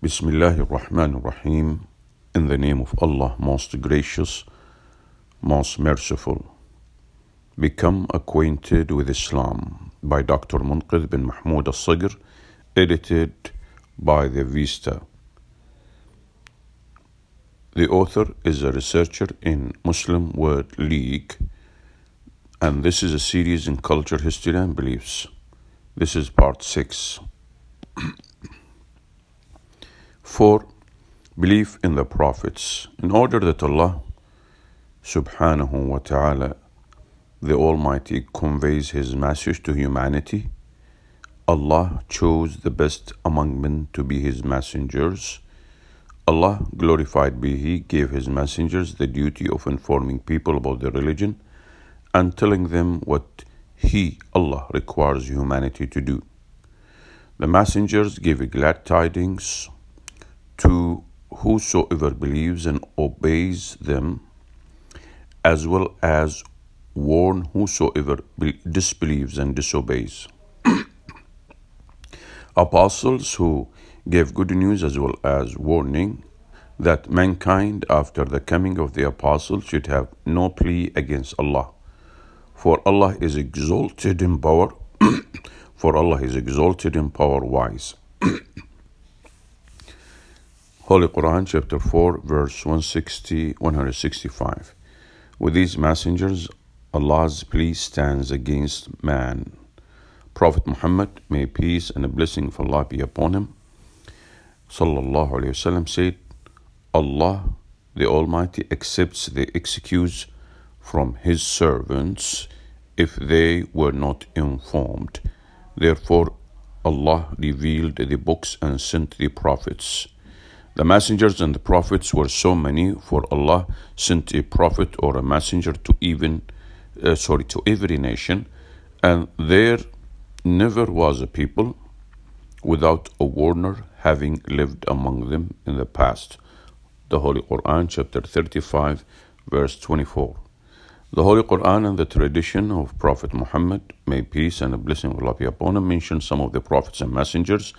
Bismillah ar-Rahman ar-Rahim. In the name of Allah, most gracious, most merciful. Become acquainted with Islam by Dr. Munqidh bin Mahmoud al-Sagr, edited by the Vista. The author is a researcher in Muslim World League, and this is a series in culture, history, and beliefs. This is part 6. 4. Belief in the prophets. In order that Allah subhanahu wa ta'ala, the Almighty, conveys His message to humanity, Allah chose the best among men to be His messengers. Allah, glorified be He, gave His messengers the duty of informing people about their religion and telling them what He, Allah, requires humanity to do. The messengers gave glad tidings to whosoever believes and obeys them, as well as warn whosoever disbelieves and disobeys. Apostles who gave good news as well as warning that mankind, after the coming of the apostles, should have no plea against Allah. For Allah is exalted in power, for Allah is exalted in power wise. Holy Quran, chapter 4, verse 160, 165. With these messengers, Allah's plea stands against man. Prophet Muhammad, may peace and a blessing of Allah be upon him, sallallahu alayhi wasallam, said, Allah, the Almighty, accepts the excuse from His servants if they were not informed. Therefore, Allah revealed the books and sent the prophets. The messengers and the prophets were so many, for Allah sent a prophet or a messenger to even, uh, sorry, to every nation, and there never was a people without a warner having lived among them in the past. The Holy Quran, chapter 35, verse 24. The Holy Quran and the tradition of Prophet Muhammad, may peace and a blessing of Allah be upon him, mention some of the prophets and messengers,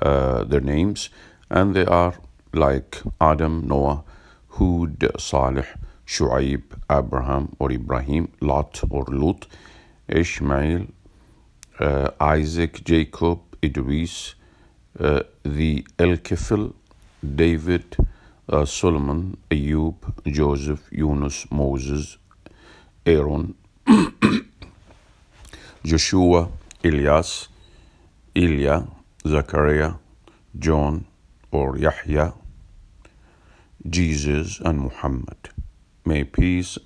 uh, their names, and they are like Adam, Noah, Hud, Salih, Shu'aib, Abraham or Ibrahim, Lot or Lut, Ishmael, uh, Isaac, Jacob, Idris, uh, the El-Kifl, David, uh, Solomon, Ayub, Joseph, Yunus, Moses, Aaron, Joshua, Elias, Ilya, Zachariah, John, or Yahya, Jesus, and Muhammad. May peace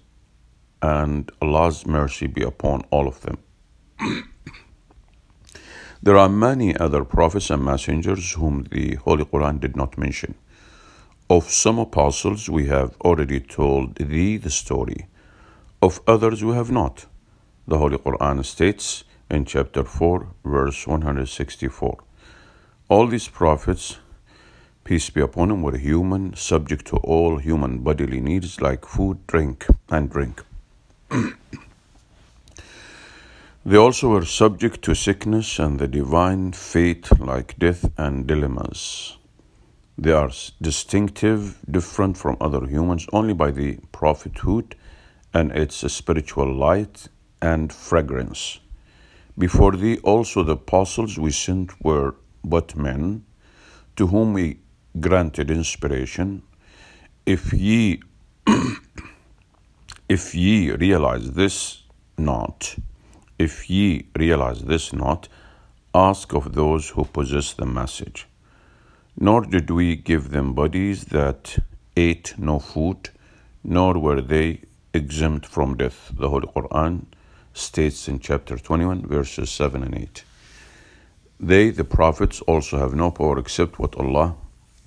and Allah's mercy be upon all of them. there are many other prophets and messengers whom the Holy Quran did not mention. Of some apostles we have already told thee the story. Of others we have not. The Holy Quran states in chapter 4, verse 164 All these prophets peace be upon him, were human, subject to all human bodily needs like food, drink, and drink. they also were subject to sickness and the divine fate like death and dilemmas. They are distinctive, different from other humans only by the prophethood and its spiritual light and fragrance. Before thee also the apostles we sent were but men, to whom we granted inspiration, if ye if ye realize this not, if ye realize this not, ask of those who possess the message. Nor did we give them bodies that ate no food, nor were they exempt from death. The Holy Quran states in chapter 21, verses 7 and 8. They, the prophets, also have no power except what Allah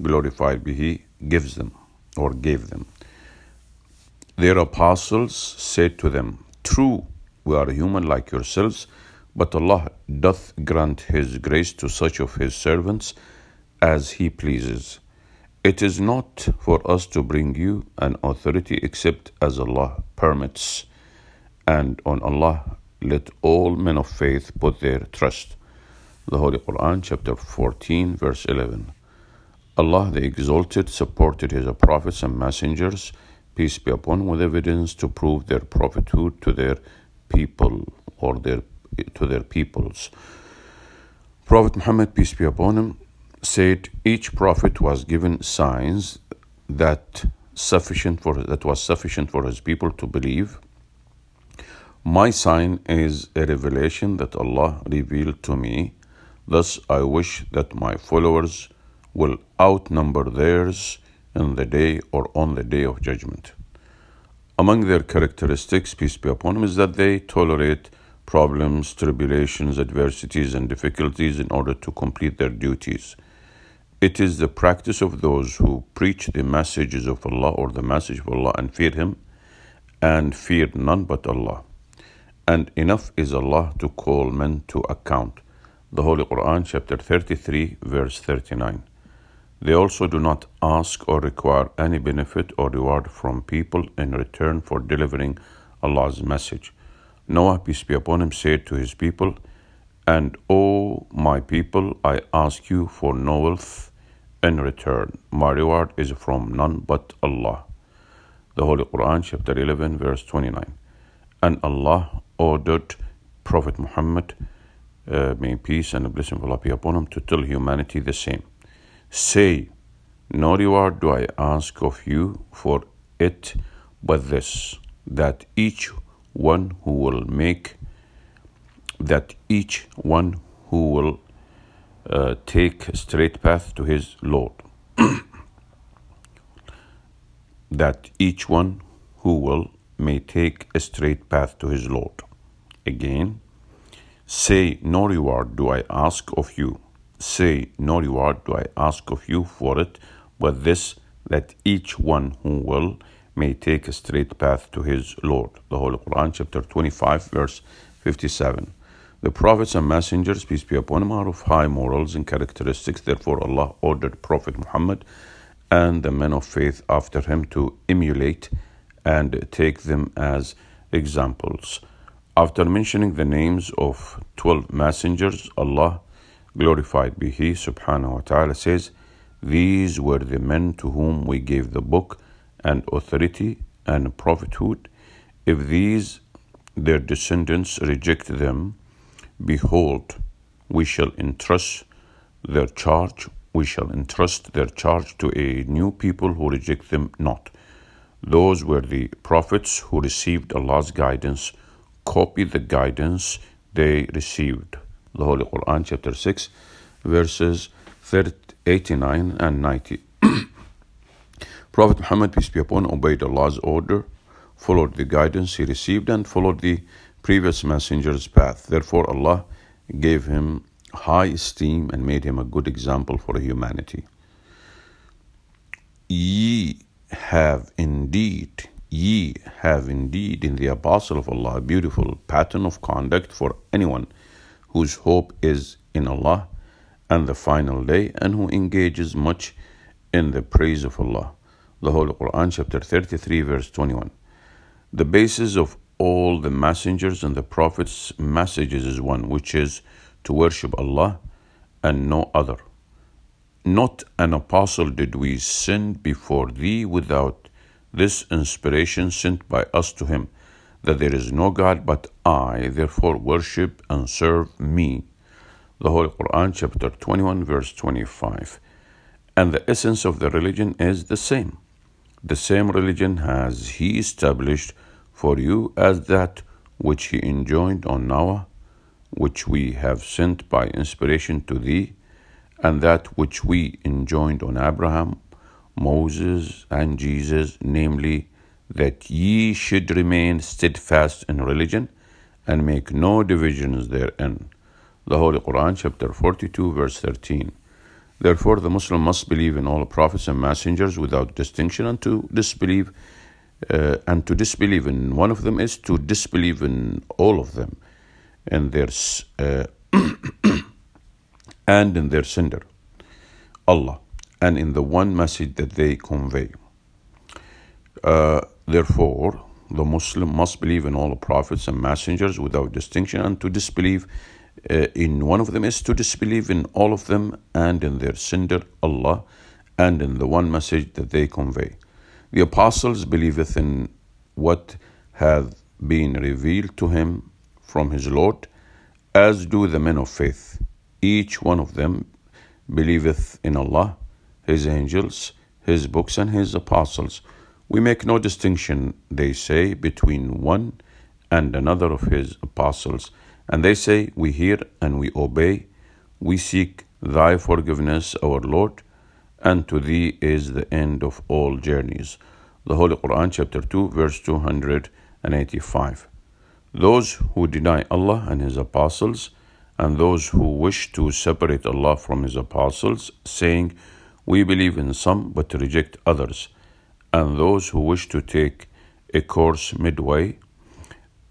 glorified be He, gives them or gave them. Their apostles said to them, True, we are human like yourselves, but Allah doth grant His grace to such of His servants as He pleases. It is not for us to bring you an authority except as Allah permits, and on Allah let all men of faith put their trust. The Holy Quran, chapter 14, verse 11. Allah the Exalted supported His prophets and messengers, peace be upon with evidence to prove their prophethood to their people or their to their peoples. Prophet Muhammad, peace be upon him, said each prophet was given signs that sufficient for that was sufficient for his people to believe. My sign is a revelation that Allah revealed to me. Thus I wish that my followers will outnumber theirs in the day or on the day of judgment. Among their characteristics, peace be upon them, is that they tolerate problems, tribulations, adversities, and difficulties in order to complete their duties. It is the practice of those who preach the messages of Allah or the message of Allah and fear Him and fear none but Allah. And enough is Allah to call men to account. The Holy Quran, chapter 33, verse 39. They also do not ask or require any benefit or reward from people in return for delivering Allah's message. Noah, peace be upon him, said to his people, And O my people, I ask you for no wealth in return. My reward is from none but Allah. The Holy Quran, chapter 11, verse 29. And Allah ordered Prophet Muhammad, uh, may peace and blessing of Allah be upon him, to tell humanity the same. Say, No reward do I ask of you for it but this, that each one who will make, that each one who will uh, take a straight path to his Lord. that each one who will may take a straight path to his Lord. Again, say, No reward do I ask of you say, No reward do I ask of you for it, but this, that each one who will may take a straight path to his Lord. The Holy Quran, chapter 25, verse 57. The prophets and messengers, peace be upon them, are of high morals and characteristics. Therefore, Allah ordered Prophet Muhammad and the men of faith after him to emulate and take them as examples. After mentioning the names of 12 messengers, Allah glorified be He subhanahu wa ta'ala says, These were the men to whom we gave the book and authority and prophethood. If these their descendants reject them, behold, we shall entrust their charge, we shall entrust their charge to a new people who reject them not. Those were the prophets who received Allah's guidance, copied the guidance they received the Holy Quran, chapter 6, verses 89 and 90. Prophet Muhammad, peace be upon him, obeyed Allah's order, followed the guidance he received, and followed the previous messenger's path. Therefore, Allah gave him high esteem and made him a good example for humanity. Ye have indeed, ye have indeed in the Apostle of Allah a beautiful pattern of conduct for anyone whose hope is in Allah and the final day, and who engages much in the praise of Allah. The Holy Quran, chapter 33, verse 21. The basis of all the messengers and the prophets' messages is one, which is to worship Allah and no other. Not an apostle did we send before thee without this inspiration sent by us to him that there is no God but I, therefore worship and serve me. The Holy Quran, chapter 21, verse 25. And the essence of the religion is the same. The same religion has He established for you as that which He enjoined on Noah, which we have sent by inspiration to thee, and that which we enjoined on Abraham, Moses, and Jesus, namely, that ye should remain steadfast in religion and make no divisions therein. The Holy Quran, chapter 42, verse 13. Therefore, the Muslim must believe in all prophets and messengers without distinction, and to disbelieve, uh, and to disbelieve in one of them is to disbelieve in all of them, and their uh, and in their sender, Allah, and in the one message that they convey. Uh, Therefore, the Muslim must believe in all the prophets and messengers without distinction, and to disbelieve uh, in one of them is to disbelieve in all of them and in their sender, Allah, and in the one message that they convey. The apostles believeth in what hath been revealed to him from his Lord, as do the men of faith. Each one of them believeth in Allah, His angels, His books, and His apostles. We make no distinction, they say, between one and another of His apostles. And they say, We hear and we obey. We seek Thy forgiveness, our Lord, and to Thee is the end of all journeys. The Holy Quran, chapter 2, verse 285. Those who deny Allah and His apostles, and those who wish to separate Allah from His apostles, saying, We believe in some but reject others, and those who wish to take a course midway,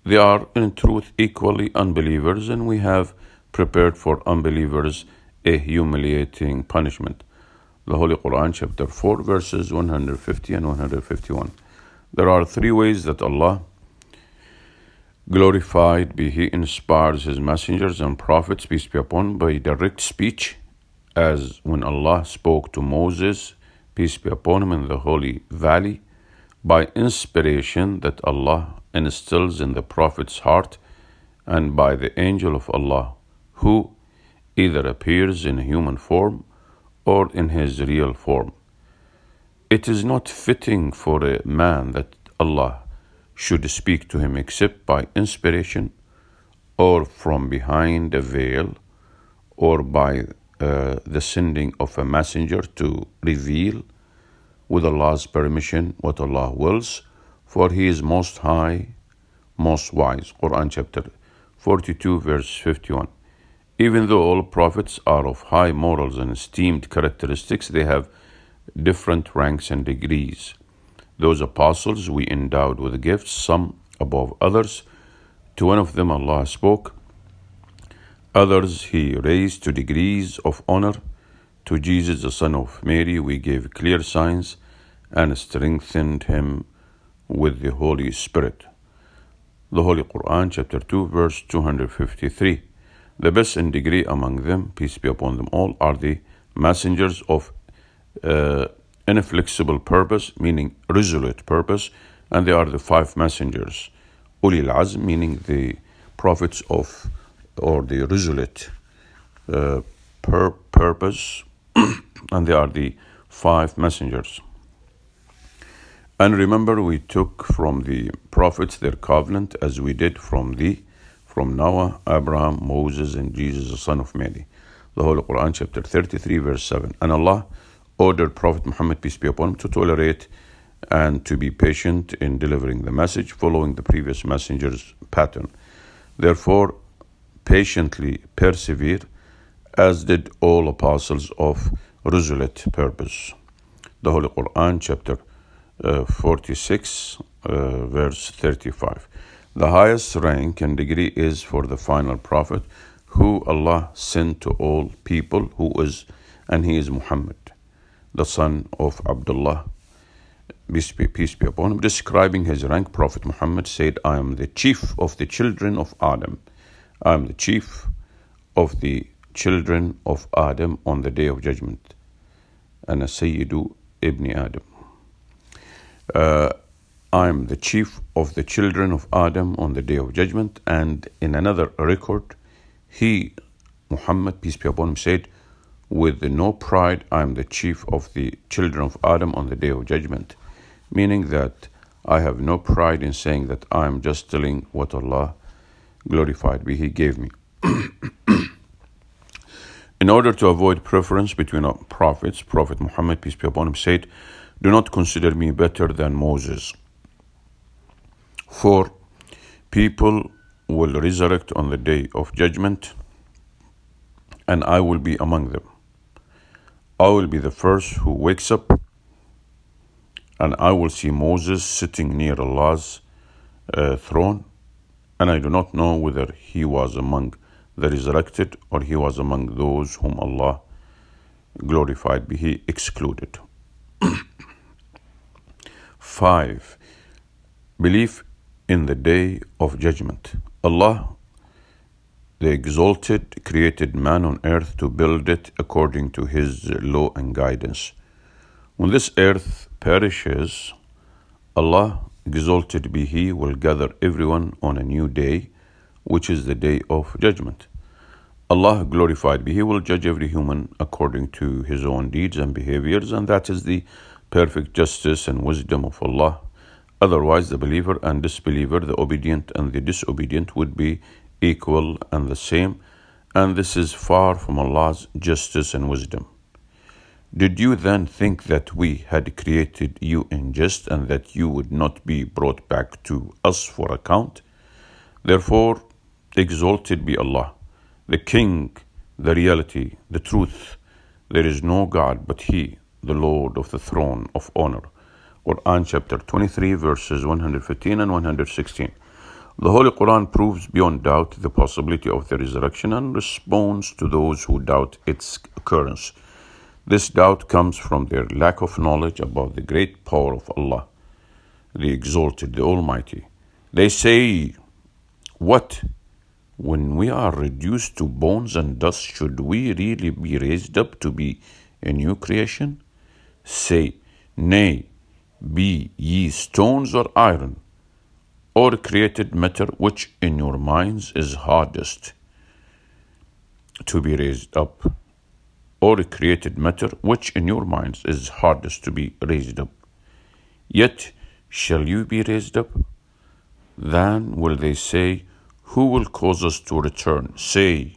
they are in truth equally unbelievers, and we have prepared for unbelievers a humiliating punishment. The Holy Quran, chapter 4, verses 150 and 151. There are three ways that Allah Glorified be He inspires His messengers and prophets, peace be upon, by direct speech, as when Allah spoke to Moses, peace be upon him, in the holy valley, by inspiration that Allah instills in the prophet's heart, and by the angel of Allah, who either appears in human form or in his real form. It is not fitting for a man that Allah should speak to him except by inspiration or from behind a veil or by uh, the sending of a messenger to reveal with Allah's permission what Allah wills, for He is most high, most wise. Quran chapter 42, verse 51. Even though all prophets are of high morals and esteemed characteristics, they have different ranks and degrees. Those apostles we endowed with gifts, some above others. To one of them Allah spoke, others He raised to degrees of honor. To Jesus, the Son of Mary, we gave clear signs and strengthened him with the Holy Spirit. The Holy Quran, chapter 2, verse 253. The best in degree among them, peace be upon them all, are the messengers of uh, inflexible purpose, meaning resolute purpose, and they are the five messengers. Ulil Azm, meaning the prophets of, or the resolute uh, pur- purpose, and they are the five messengers. And remember, we took from the prophets their covenant as we did from the from Noah, Abraham, Moses, and Jesus, the son of Mary. The Holy Quran, chapter 33, verse 7. And Allah ordered Prophet Muhammad, peace be upon him, to tolerate and to be patient in delivering the message, following the previous messenger's pattern. Therefore, patiently persevere, as did all apostles of resolute purpose. The Holy Quran, chapter uh, 46, uh, verse 35. The highest rank and degree is for the final prophet, who Allah sent to all people, who is, and he is Muhammad the son of Abdullah, peace be, peace be upon him, describing his rank, Prophet Muhammad said, I am the chief of the children of Adam. I am the chief of the children of Adam on the day of judgment. And Sayyidu ibn Adam. Uh, I am the chief of the children of Adam on the day of judgment. And in another record, he, Muhammad, peace be upon him, said, with no pride, I am the chief of the children of Adam on the day of judgment, meaning that I have no pride in saying that I am just telling what Allah, glorified be He, gave me. in order to avoid preference between prophets, Prophet Muhammad, peace be upon him, said, Do not consider me better than Moses. For people will resurrect on the day of judgment, and I will be among them. I will be the first who wakes up, and I will see Moses sitting near Allah's uh, throne, and I do not know whether he was among the resurrected or he was among those whom Allah glorified be He excluded. 5. Belief in the day of judgment. Allah the Exalted created man on earth to build it according to his law and guidance. When this earth perishes, Allah, exalted be He, will gather everyone on a new day, which is the day of judgment. Allah, glorified be He, will judge every human according to his own deeds and behaviors, and that is the perfect justice and wisdom of Allah. Otherwise, the believer and disbeliever, the obedient and the disobedient, would be equal and the same, and this is far from Allah's justice and wisdom. Did you then think that we had created you in jest and that you would not be brought back to us for account? Therefore, exalted be Allah, the King, the reality, the truth. There is no God but He, the Lord of the throne of honor. Quran chapter 23, verses 115 and 116. The Holy Quran proves beyond doubt the possibility of the resurrection and responds to those who doubt its occurrence. This doubt comes from their lack of knowledge about the great power of Allah, the Exalted, the Almighty. They say, What? When we are reduced to bones and dust, should we really be raised up to be a new creation? Say, Nay, be ye stones or iron, or created matter which in your minds is hardest to be raised up or created matter, which in your minds is hardest to be raised up. Yet shall you be raised up? Then will they say, Who will cause us to return? Say,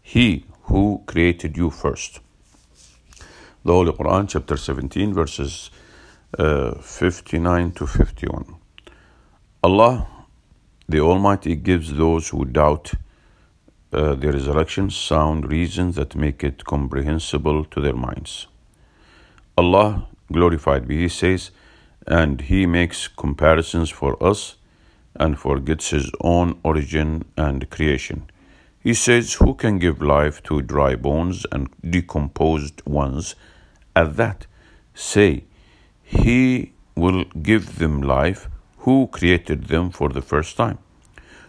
He who created you first. The Holy Quran, chapter 17, verses uh, 59 to 51. Allah, the Almighty, gives those who doubt uh, the resurrection sound reasons that make it comprehensible to their minds. Allah, glorified be He, says, and He makes comparisons for us and forgets His own origin and creation. He says, Who can give life to dry bones and decomposed ones? At that, say, He will give them life who created them for the first time.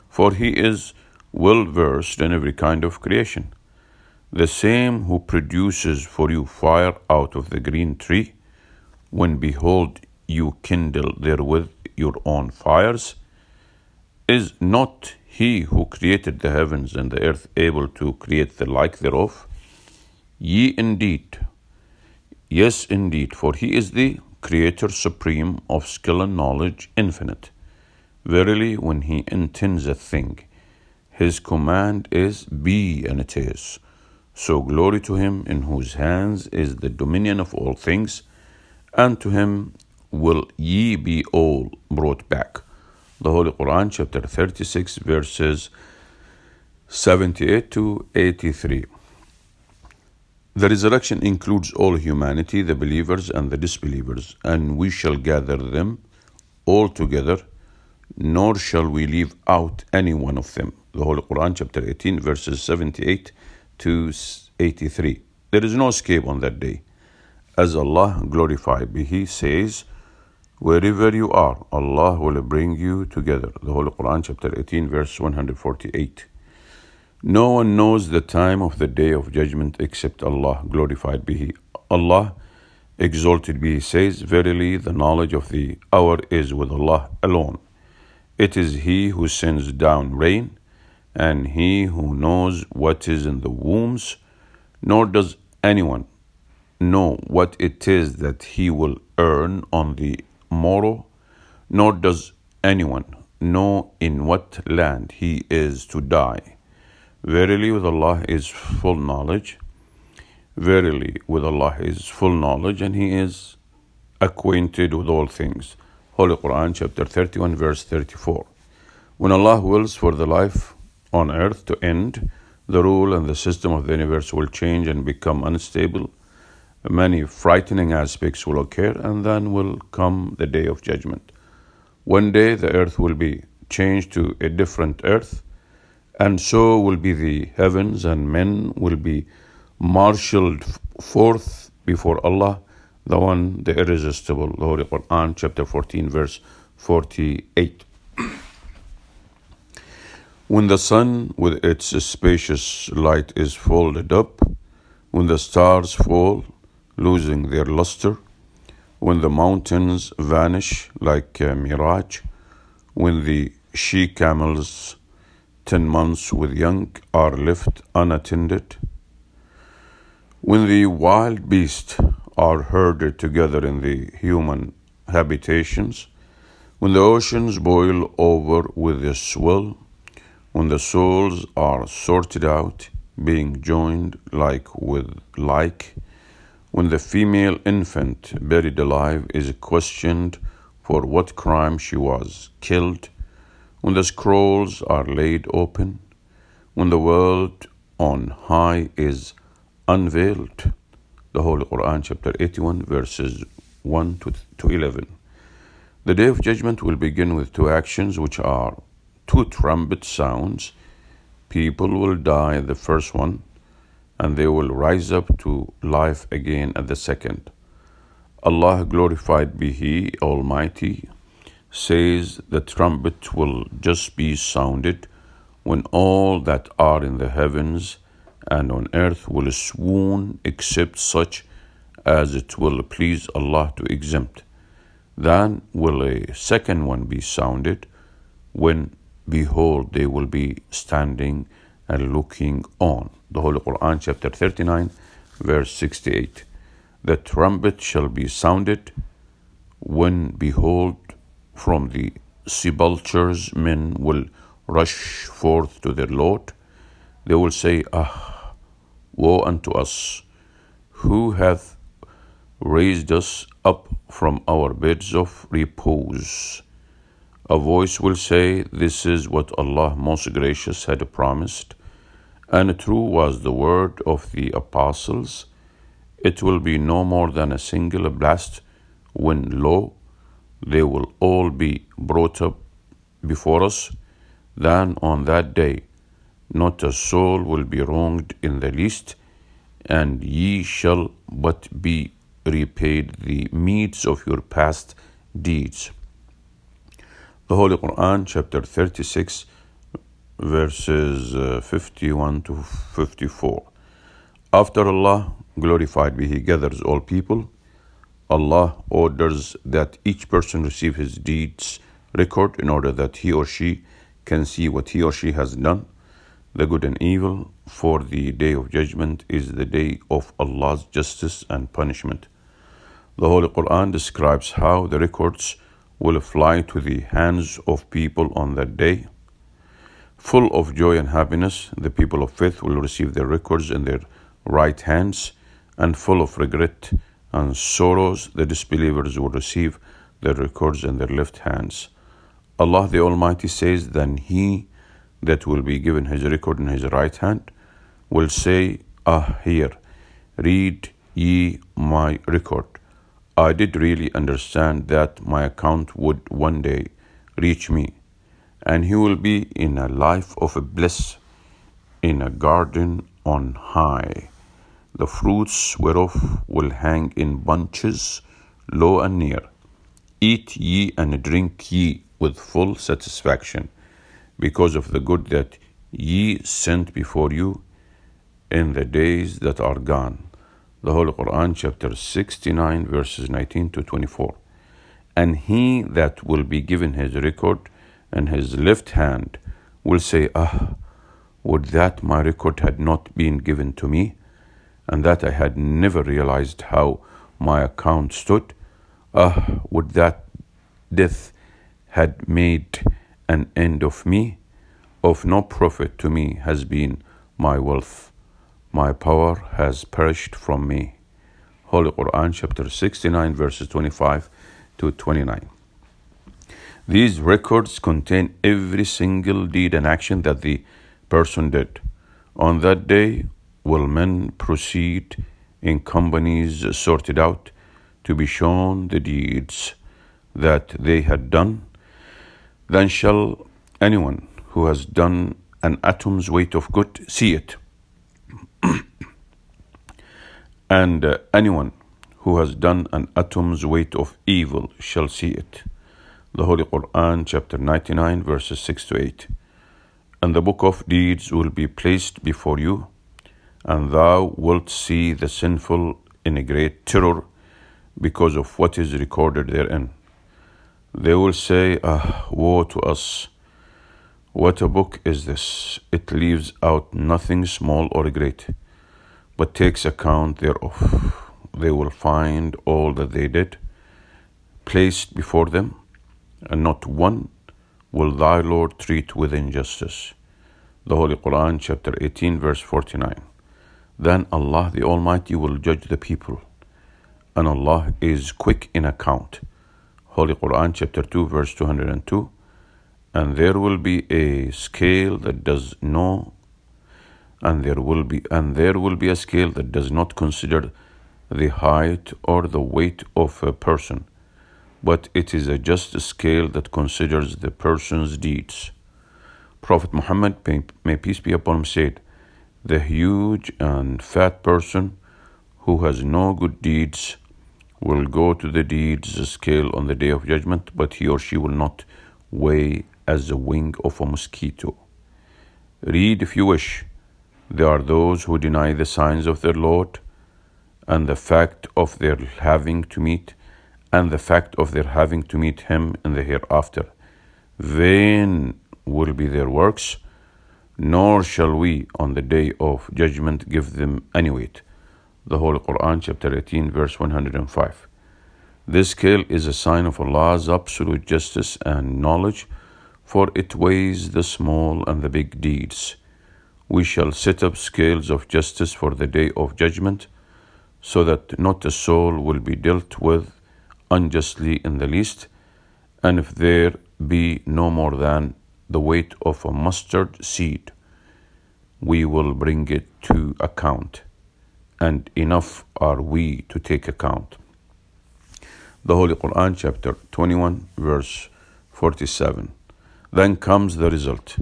For He is well versed in every kind of creation. The same who produces for you fire out of the green tree, when behold you kindle therewith your own fires, is not he who created the heavens and the earth able to create the like thereof? Ye indeed, yes indeed, for he is the Creator supreme of skill and knowledge infinite. Verily, when he intends a thing, his command is be, and it is. So glory to him in whose hands is the dominion of all things, and to him will ye be all brought back. The Holy Quran, chapter 36, verses 78 to 83. The resurrection includes all humanity, the believers and the disbelievers, and we shall gather them all together, nor shall we leave out any one of them the Holy Quran, chapter 18, verses 78 to 83. There is no escape on that day. As Allah, glorified be He, says, Wherever you are, Allah will bring you together. The Holy Quran, chapter 18, verse 148. No one knows the time of the day of judgment except Allah, glorified be He. Allah, exalted be He, says, Verily, the knowledge of the hour is with Allah alone. It is He who sends down rain and he who knows what is in the wombs, nor does anyone know what it is that he will earn on the morrow, nor does anyone know in what land he is to die. Verily, with Allah is full knowledge. Verily, with Allah is full knowledge, and He is acquainted with all things. Holy Quran, chapter 31, verse 34. When Allah wills for the life on earth to end, the rule and the system of the universe will change and become unstable. Many frightening aspects will occur, and then will come the day of judgment. One day the earth will be changed to a different earth, and so will be the heavens, and men will be marshaled forth before Allah, the one, the irresistible. The Holy Quran, chapter 14, verse 48. When the sun with its spacious light is folded up, when the stars fall, losing their luster, when the mountains vanish like a mirage, when the she camels, ten months with young, are left unattended, when the wild beasts are herded together in the human habitations, when the oceans boil over with a swell, when the souls are sorted out, being joined like with like, when the female infant buried alive is questioned for what crime she was killed, when the scrolls are laid open, when the world on high is unveiled. The Holy Quran, chapter 81, verses 1 to 11. The day of judgment will begin with two actions, which are two trumpet sounds. People will die at the first one, and they will rise up to life again at the second. Allah, glorified be He Almighty, says the trumpet will just be sounded when all that are in the heavens and on earth will swoon except such as it will please Allah to exempt. Then will a second one be sounded, when behold they will be standing and looking on. The Holy Quran, chapter 39, verse 68. The trumpet shall be sounded, when behold from the sepulchres men will rush forth to their Lord. They will say, Ah, woe unto us! Who hath raised us up from our beds of repose. A voice will say, This is what Allah most gracious had promised, and true was the word of the apostles. It will be no more than a single blast when lo, they will all be brought up before us. Then on that day, not a soul will be wronged in the least, and ye shall but be repaid the meeds of your past deeds. The Holy Quran, chapter 36, verses uh, 51 to 54. After Allah, glorified be He, gathers all people, Allah orders that each person receive his deeds record in order that he or she can see what he or she has done, the good and evil, for the day of judgment is the day of Allah's justice and punishment. The Holy Quran describes how the records will fly to the hands of people on that day. Full of joy and happiness, the people of faith will receive their records in their right hands, and full of regret and sorrows, the disbelievers will receive their records in their left hands. Allah the Almighty says, Then he that will be given his record in his right hand will say, Ah, here, read ye my record. I did really understand that my account would one day reach me, and he will be in a life of bliss in a garden on high, the fruits whereof will hang in bunches low and near. Eat ye and drink ye with full satisfaction, because of the good that ye sent before you in the days that are gone the Holy Quran, chapter 69, verses 19 to 24. And he that will be given his record and his left hand will say, Ah, would that my record had not been given to me, and that I had never realized how my account stood. Ah, would that death had made an end of me. Of no profit to me has been my wealth. My power has perished from me. Holy Quran, chapter 69, verses 25 to 29. These records contain every single deed and action that the person did. On that day will men proceed in companies sorted out to be shown the deeds that they had done. Then shall anyone who has done an atom's weight of good see it and uh, anyone who has done an atom's weight of evil shall see it. The Holy Quran, chapter 99, verses 6 to 8. And the book of deeds will be placed before you, and thou wilt see the sinful in a great terror, because of what is recorded therein. They will say, Ah, woe to us! What a book is this! It leaves out nothing small or great, but takes account thereof. They will find all that they did placed before them, and not one will thy Lord treat with injustice. The Holy Quran, chapter 18, verse 49. Then Allah the Almighty will judge the people, and Allah is quick in account. Holy Quran, chapter 2, verse 202. And there will be a scale that does no and there will be and there will be a scale that does not consider the height or the weight of a person but it is a just scale that considers the person's deeds. Prophet Muhammad, may peace be upon him, said, The huge and fat person who has no good deeds will go to the deeds scale on the day of judgment, but he or she will not weigh as the wing of a mosquito. Read if you wish. There are those who deny the signs of their Lord and the fact of their having to meet and the fact of their having to meet him in the hereafter. Vain will be their works, nor shall we on the day of judgment give them any weight. The Holy Quran, chapter 18, verse 105. This scale is a sign of Allah's absolute justice and knowledge, for it weighs the small and the big deeds. We shall set up scales of justice for the day of judgment, so that not a soul will be dealt with unjustly in the least, and if there be no more than the weight of a mustard seed, we will bring it to account, and enough are we to take account. The Holy Quran, chapter 21, verse 47. Then comes the result.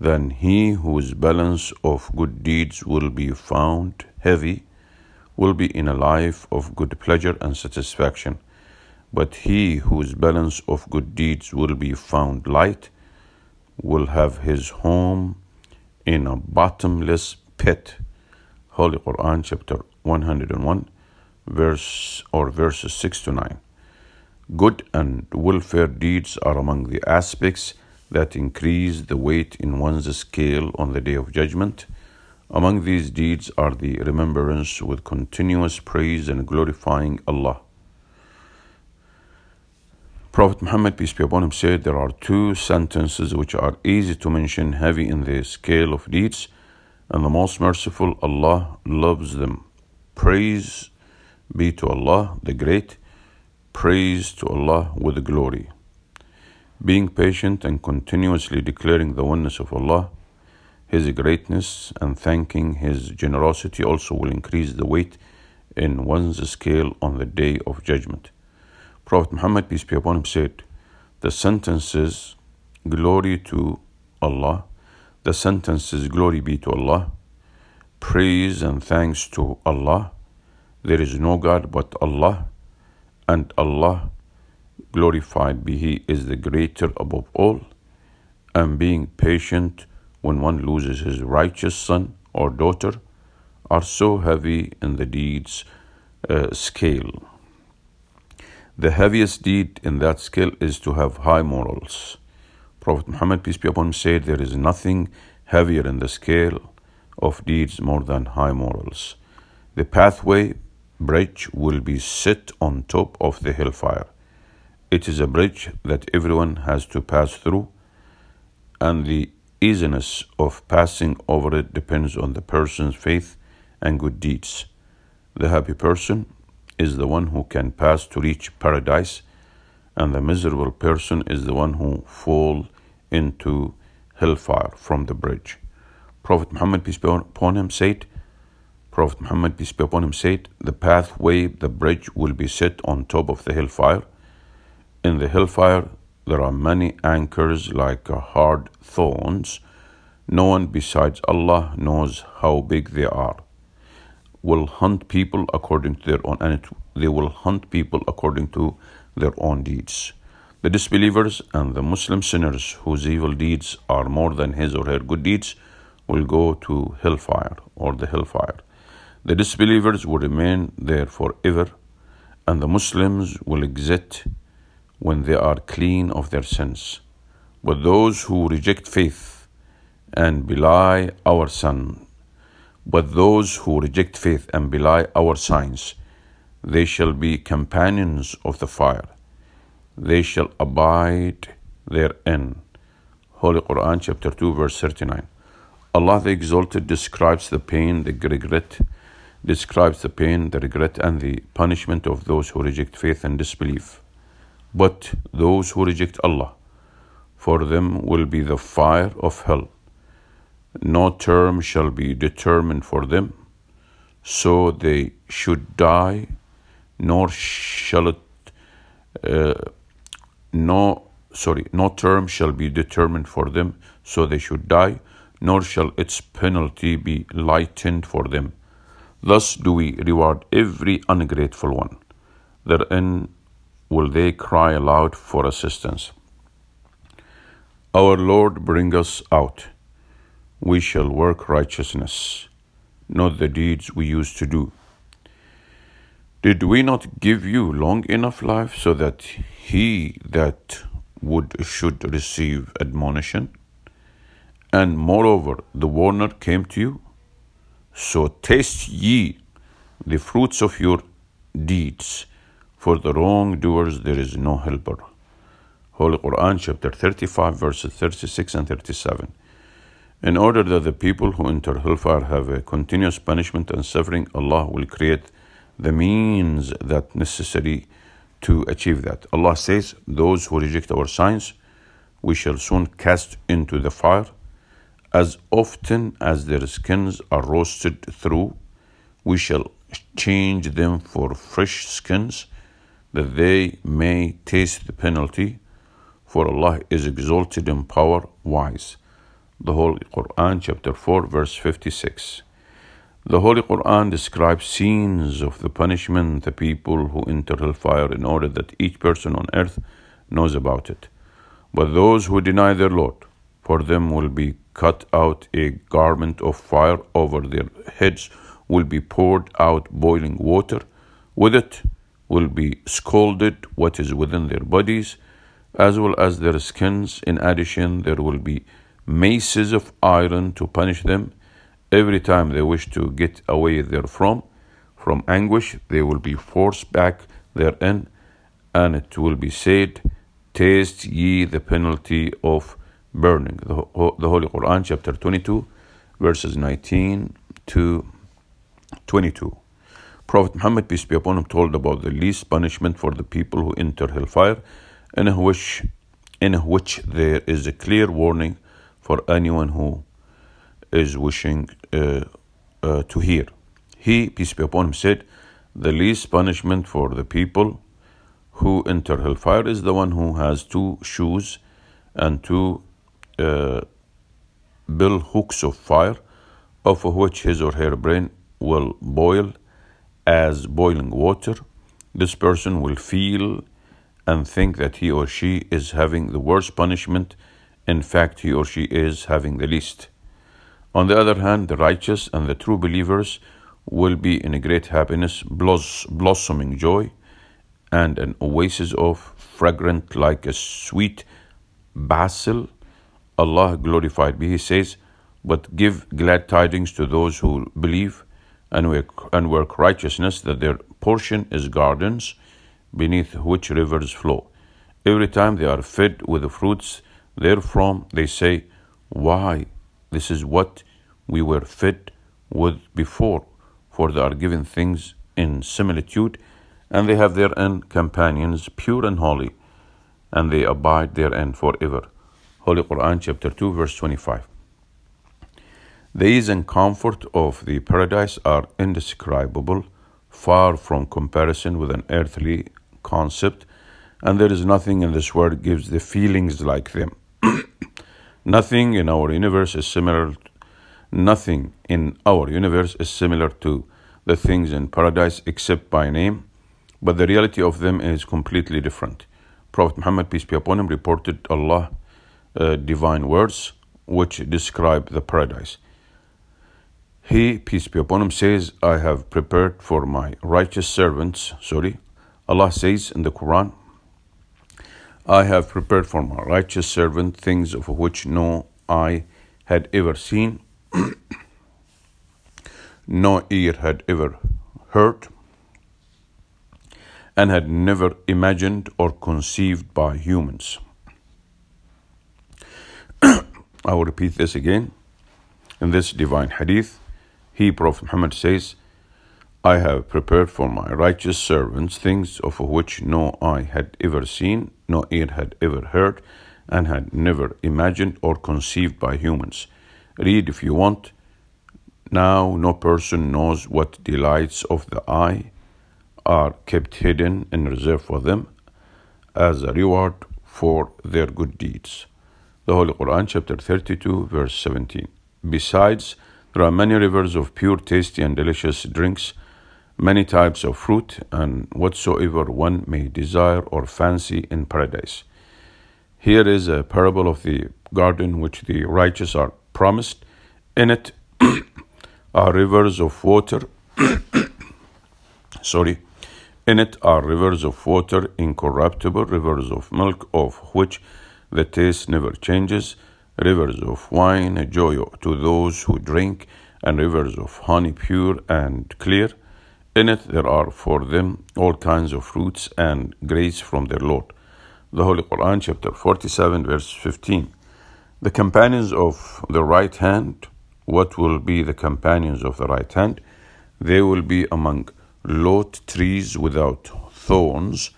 Then he whose balance of good deeds will be found heavy will be in a life of good pleasure and satisfaction but he whose balance of good deeds will be found light will have his home in a bottomless pit. Holy Quran, chapter 101, verse or verses 6 to 9. Good and welfare deeds are among the aspects that increase the weight in one's scale on the day of judgment. Among these deeds are the remembrance with continuous praise and glorifying Allah Prophet Muhammad, peace be upon him, said there are two sentences which are easy to mention, heavy in the scale of deeds, and the most merciful Allah loves them. Praise be to Allah the Great, praise to Allah with glory. Being patient and continuously declaring the oneness of Allah, His greatness, and thanking His generosity also will increase the weight in one's scale on the day of judgment. Prophet Muhammad, peace be upon him, said, The sentences, Glory to Allah, the sentences, Glory be to Allah, praise and thanks to Allah, there is no God but Allah, and Allah, glorified be He, is the greater above all, and being patient when one loses his righteous son or daughter are so heavy in the deeds uh, scale. The heaviest deed in that scale is to have high morals. Prophet Muhammad, peace be upon him, said, There is nothing heavier in the scale of deeds more than high morals. The pathway bridge will be set on top of the hellfire. It is a bridge that everyone has to pass through, and the easiness of passing over it depends on the person's faith and good deeds. The happy person is the one who can pass to reach paradise, and the miserable person is the one who fall into hellfire from the bridge. Prophet Muhammad peace be upon him said, Prophet Muhammad peace be upon him said, the pathway, the bridge will be set on top of the hellfire. In the hellfire there are many anchors like uh, hard thorns. No one besides Allah knows how big they are will hunt people according to their own, and they will hunt people according to their own deeds. The disbelievers and the Muslim sinners whose evil deeds are more than his or her good deeds will go to hellfire or the hellfire. The disbelievers will remain there forever, and the Muslims will exit when they are clean of their sins. But those who reject faith and belie our but those who reject faith and belie our signs, they shall be companions of the fire. They shall abide therein. Holy Quran, chapter 2, verse 39. Allah the Exalted describes the pain, the regret, describes the pain, the regret, and the punishment of those who reject faith and disbelief. But those who reject Allah, for them will be the fire of hell. No term shall be determined for them, so they should die, nor shall it, uh, no, sorry, no term shall be determined for them, so they should die, nor shall its penalty be lightened for them. Thus do we reward every ungrateful one. Therein will they cry aloud for assistance. Our Lord, bring us out. We shall work righteousness, not the deeds we used to do. Did we not give you long enough life so that he that would should receive admonition? And moreover, the warner came to you. So taste ye the fruits of your deeds. For the wrongdoers there is no helper. Holy Quran, chapter 35, verses 36 and 37. In order that the people who enter hellfire have a continuous punishment and suffering, Allah will create the means that necessary to achieve that. Allah says, Those who reject our signs, we shall soon cast into the fire as often as their skins are roasted through, we shall change them for fresh skins, that they may taste the penalty. For Allah is exalted in power, wise. The Holy Quran, chapter 4, verse 56. The Holy Quran describes scenes of the punishment the people who enter hellfire in order that each person on earth knows about it. But those who deny their Lord, for them will be cut out a garment of fire over their heads, will be poured out boiling water. With it will be scalded what is within their bodies, as well as their skins. In addition, there will be maces of iron to punish them. Every time they wish to get away therefrom, from anguish, they will be forced back therein, and it will be said, Taste ye the penalty of burning. The, the Holy Quran, chapter 22, verses 19 to 22. Prophet Muhammad, peace be upon him, told about the least punishment for the people who enter hellfire, in which, in which there is a clear warning for anyone who is wishing uh, uh, to hear. He, peace be upon him, said, The least punishment for the people who enter hellfire is the one who has two shoes and two uh, bill hooks of fire, of which his or her brain will boil as boiling water. This person will feel and think that he or she is having the worst punishment. In fact, he or she is having the least. On the other hand, the righteous and the true believers will be in a great happiness, blossoming joy, and an oasis of fragrant like a sweet basil Allah glorified be. He says, But give glad tidings to those who believe and work, righteousness, that their portion is gardens beneath which rivers flow. Every time they are fed with the fruits therefrom, they say, Why, this is what we were fed with before, for they are given things in similitude, and they have therein companions pure and holy, and they abide therein forever. Holy Quran, chapter 2, verse 25. The ease and comfort of the paradise are indescribable, far from comparison with an earthly concept, and there is nothing in this world gives the feelings like them. nothing in our universe is similar. Nothing in our universe is similar to the things in paradise except by name, but the reality of them is completely different. Prophet Muhammad, peace be upon him, reported Allah uh, divine words which describe the paradise. He, peace be upon him, says, I have prepared for my righteous servants, sorry, Allah says in the Quran, I have prepared for my righteous servant things of which no eye had ever seen, no ear had ever heard, and had never imagined or conceived by humans. I will repeat this again. In this divine hadith, he, Prophet Muhammad, says, I have prepared for my righteous servants things of which no eye had ever seen, no ear had ever heard, and had never imagined or conceived by humans. Read if you want. Now no person knows what delights of the eye are kept hidden and reserved for them as a reward for their good deeds. The Holy Quran, chapter 32, verse 17. Besides, there are many rivers of pure, tasty, and delicious drinks, many types of fruit, and whatsoever one may desire or fancy in paradise. Here is a parable of the garden which the righteous are promised. In it are rivers of water. Sorry. In it are rivers of water, incorruptible, rivers of milk, of which the taste never changes rivers of wine, joy to those who drink, and rivers of honey pure and clear. In it there are for them all kinds of fruits and grace from their Lord. The Holy Quran, chapter 47, verse 15. The companions of the right hand, what will be the companions of the right hand? They will be among lot trees without thorns,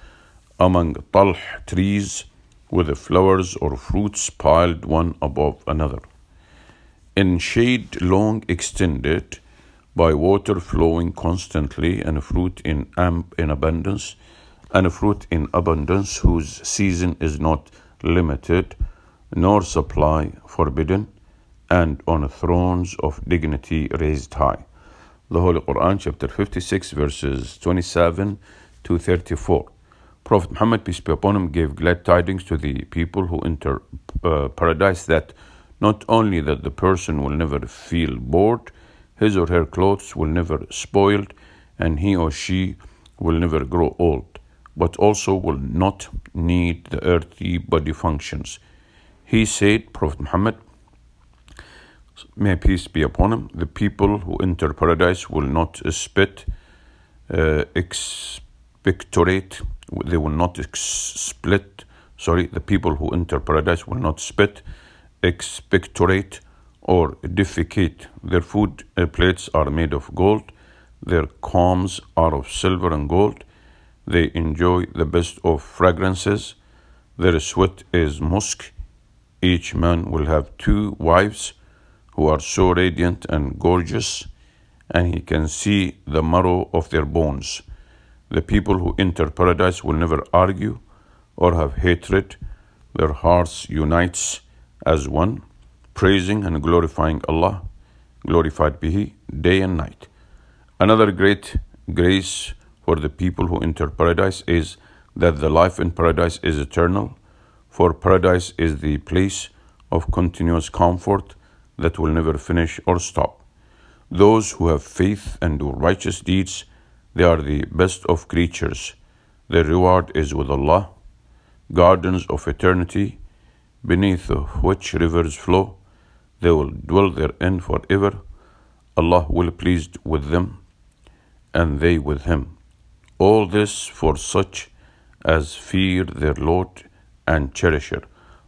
among talh trees with the flowers or fruits piled one above another. In shade long extended, by water flowing constantly, and fruit in, amp in abundance, and fruit in abundance whose season is not limited, nor supply forbidden, and on thrones of dignity raised high. The Holy Quran, chapter 56, verses 27 to 34. Prophet Muhammad, peace be upon him, gave glad tidings to the people who enter uh, paradise that not only that the person will never feel bored, his or her clothes will never spoiled, and he or she will never grow old, but also will not need the earthly body functions. He said, Prophet Muhammad, may peace be upon him, the people who enter paradise will not spit, uh, expectorate, they will not split, sorry, the people who enter paradise will not spit, expectorate, or defecate. Their food uh, plates are made of gold, their combs are of silver and gold. They enjoy the best of fragrances. Their sweat is musk. Each man will have two wives who are so radiant and gorgeous, and he can see the marrow of their bones. The people who enter paradise will never argue or have hatred. Their hearts unites as one, praising and glorifying Allah. Glorified be He day and night. Another great grace for the people who enter paradise is that the life in paradise is eternal, for paradise is the place of continuous comfort that will never finish or stop. Those who have faith and do righteous deeds they are the best of creatures. Their reward is with Allah, gardens of eternity, beneath which rivers flow. They will dwell therein forever. Allah will pleased with them, and they with Him. All this for such as fear their Lord and cherisher.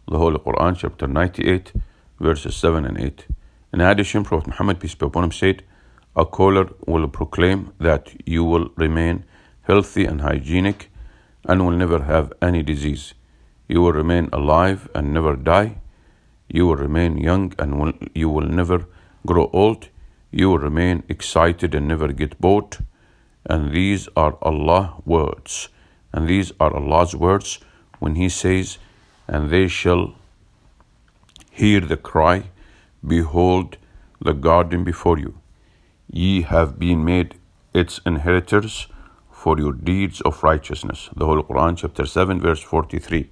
The Holy Quran, chapter 98, verses 7 and 8. In addition, Prophet Muhammad, peace be upon him, said, a caller will proclaim that you will remain healthy and hygienic and will never have any disease. You will remain alive and never die. You will remain young and will, you will never grow old. You will remain excited and never get bored. And these are Allah words. And these are Allah's words when He says, And they shall hear the cry, Behold the garden before you Ye have been made its inheritors for your deeds of righteousness. The Holy Quran, chapter 7, verse 43.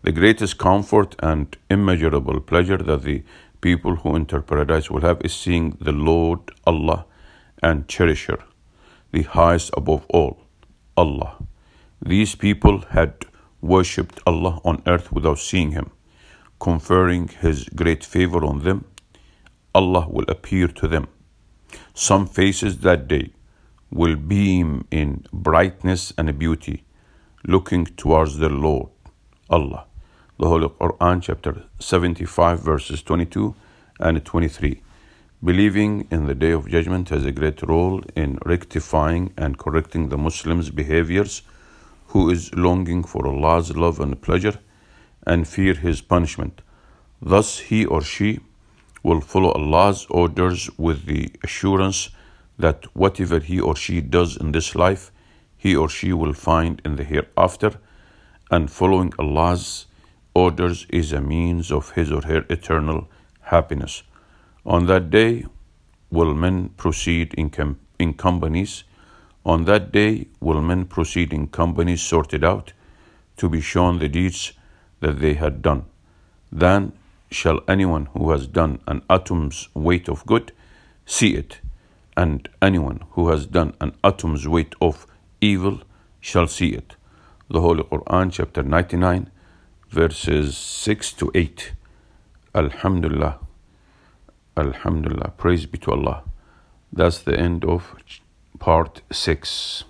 The greatest comfort and immeasurable pleasure that the people who enter paradise will have is seeing the Lord Allah and cherisher, the highest above all, Allah. These people had worshipped Allah on earth without seeing Him, conferring His great favor on them. Allah will appear to them. Some faces that day will beam in brightness and beauty, looking towards their Lord, Allah. The Holy Quran, chapter 75, verses 22 and 23. Believing in the Day of Judgment has a great role in rectifying and correcting the Muslim's behaviors who is longing for Allah's love and pleasure and fear His punishment. Thus, he or she will follow Allah's orders with the assurance that whatever he or she does in this life, he or she will find in the hereafter, and following Allah's orders is a means of his or her eternal happiness. On that day will men proceed in, com- in companies. On that day will men proceed in companies sorted out to be shown the deeds that they had done. Then shall anyone who has done an atom's weight of good see it, and anyone who has done an atom's weight of evil shall see it. The Holy Quran, chapter 99, verses 6 to 8. Alhamdulillah. Alhamdulillah. Praise be to Allah. That's the end of part 6.